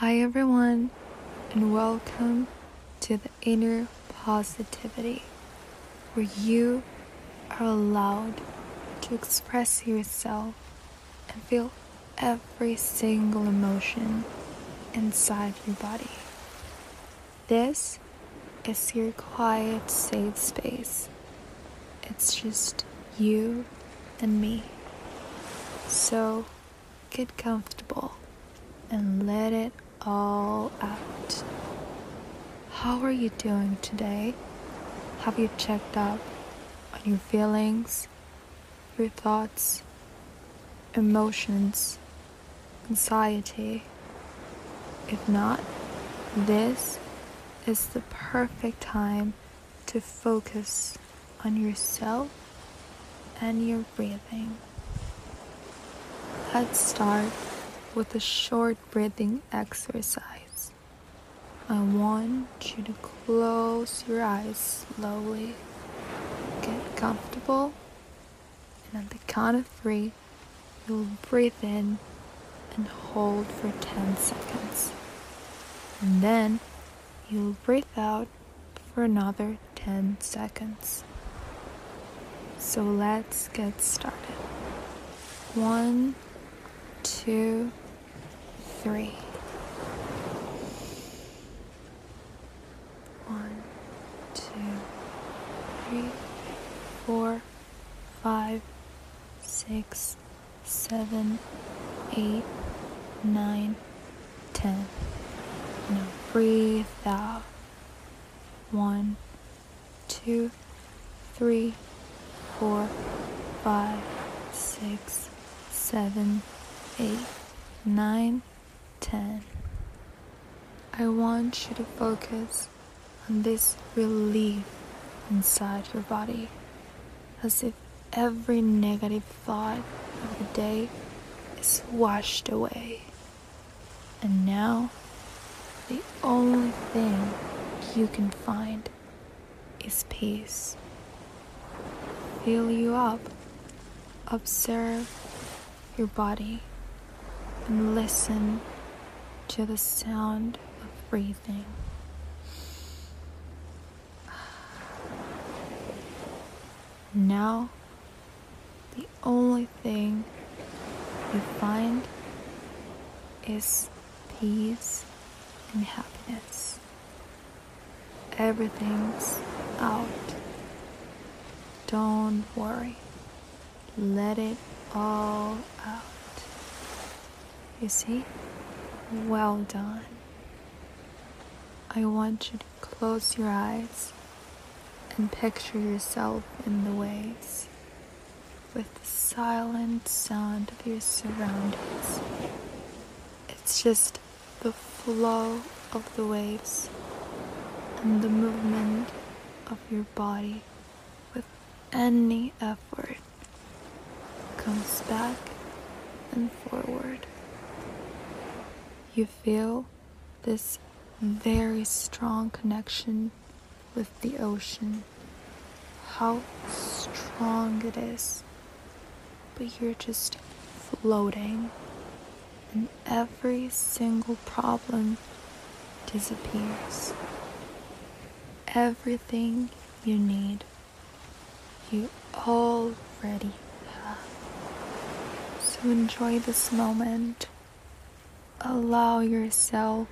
Hi, everyone, and welcome to the inner positivity where you are allowed to express yourself and feel every single emotion inside your body. This is your quiet, safe space. It's just you and me. So get comfortable and let it all out. How are you doing today? Have you checked up on your feelings, your thoughts, emotions, anxiety? If not, this is the perfect time to focus on yourself and your breathing. Let's start with a short breathing exercise. I want you to close your eyes slowly. Get comfortable, and at the count of three, you'll breathe in and hold for 10 seconds. And then you'll breathe out for another 10 seconds. So let's get started. One, two, three. One, two, three, four, five, six, seven, eight, nine, ten. Now breathe out. One, two, three, four, five, six, seven, eight, nine, 10. I want you to focus on this relief inside your body as if every negative thought of the day is washed away. And now, the only thing you can find is peace. Fill you up. Observe your body and listen to the sound of breathing. Now, the only thing you find is peace and happiness. Everything's out. Don't worry. Let it all out. You see? Well done. I want you to close your eyes and picture yourself in the waves with the silent sound of your surroundings. It's just the flow of the waves and the movement of your body with any effort comes back and forward you feel this very strong connection with the ocean. How strong it is. But you're just floating, and every single problem disappears. Everything you need, you already have. So enjoy this moment allow yourself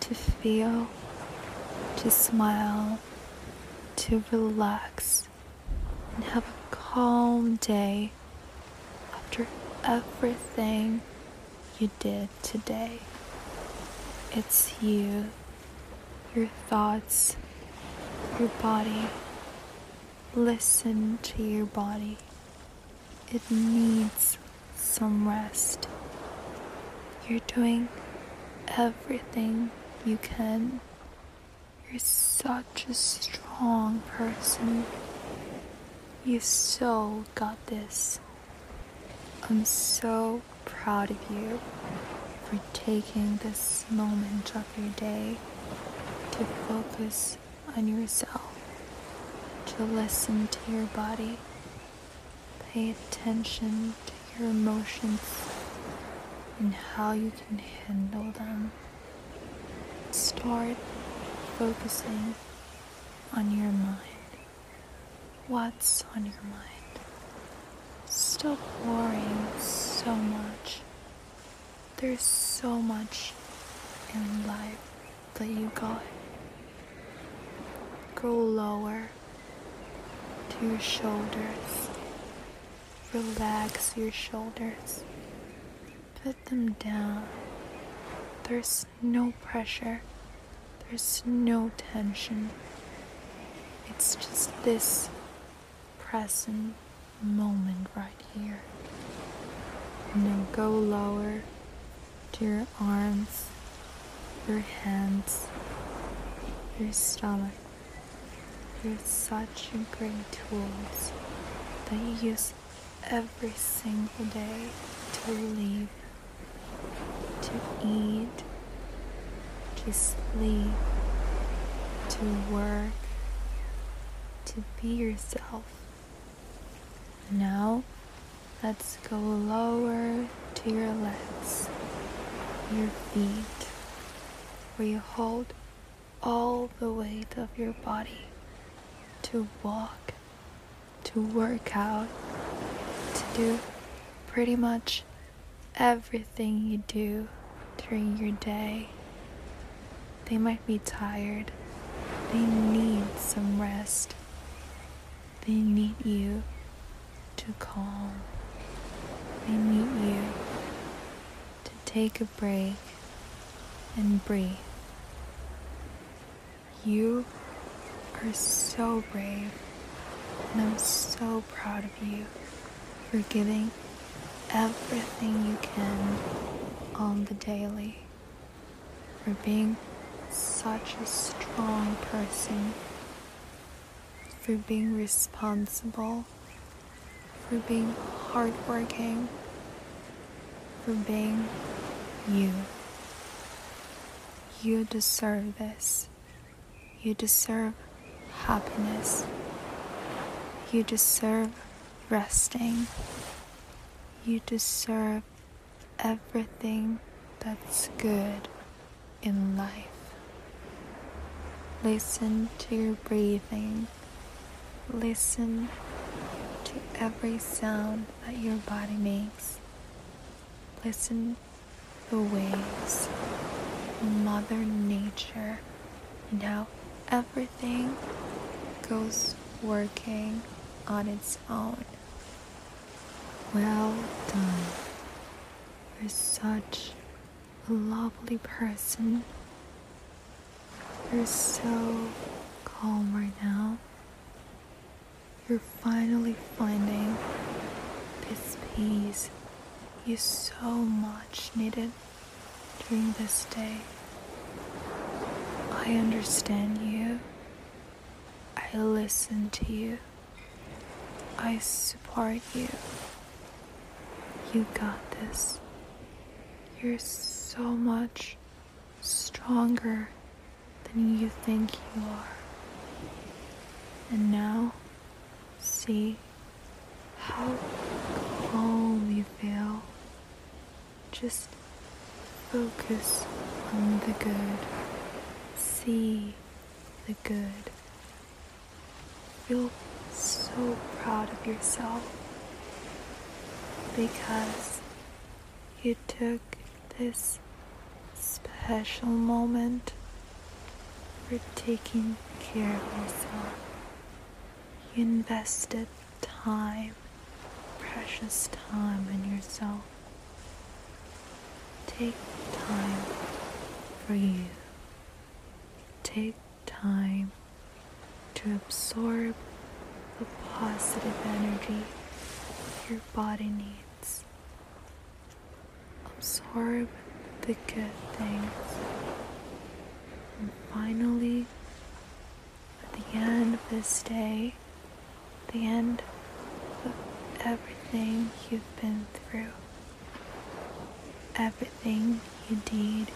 to feel, to smile, to relax, and have a calm day after everything you did today. It's you, your thoughts, your body. Listen to your body. It needs some rest. You're doing everything you can. You're such a strong person. You so got this. I'm so proud of you for taking this moment of your day to focus on yourself, to listen to your body, pay attention to your emotions and how you can handle them. start focusing on your mind. What's on your mind? Stop worrying so much. There's so much in life that you got. Go lower to your shoulders. Relax your shoulders. Put them down. There's no pressure. There's no tension. It's just this present moment right here. Now go lower to your arms, your hands, your stomach. You're such great tools that you use every single day to live, to eat, to sleep, to work, to be yourself. Now, let's go lower to your legs, your feet, where you hold all the weight of your body to walk, to work out, to do pretty much everything you do during your day. They might be tired. They need some rest. They need you to calm. They need you to take a break and breathe. You are so brave, and I'm so proud of you for giving everything you can on the daily, for being such a strong person, for being responsible, for being hardworking, for being you. You deserve this. You deserve happiness. You deserve resting. You deserve everything that's good in life. Listen to your breathing. Listen to every sound that your body makes. Listen to the waves, Mother Nature, and how everything goes working on its own. Well done. You're such a lovely person. You're so calm right now. You're finally finding this peace you so much needed during this day. I understand you. I listen to you. I support you. You got this. You're so much stronger than you think you are. And now, see how calm you feel. Just focus on the good. See the good. Feel so proud of yourself because you took this special moment for taking care of yourself. You invested time, precious time in yourself. Take time for you. Take time to absorb the positive energy your body needs. Absorb the good things. And finally, at the end of this day, the end of everything you've been through, everything you did,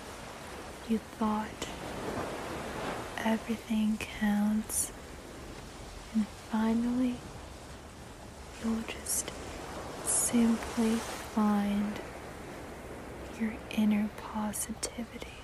you thought, everything counts. And finally, you'll just simply find your inner positivity.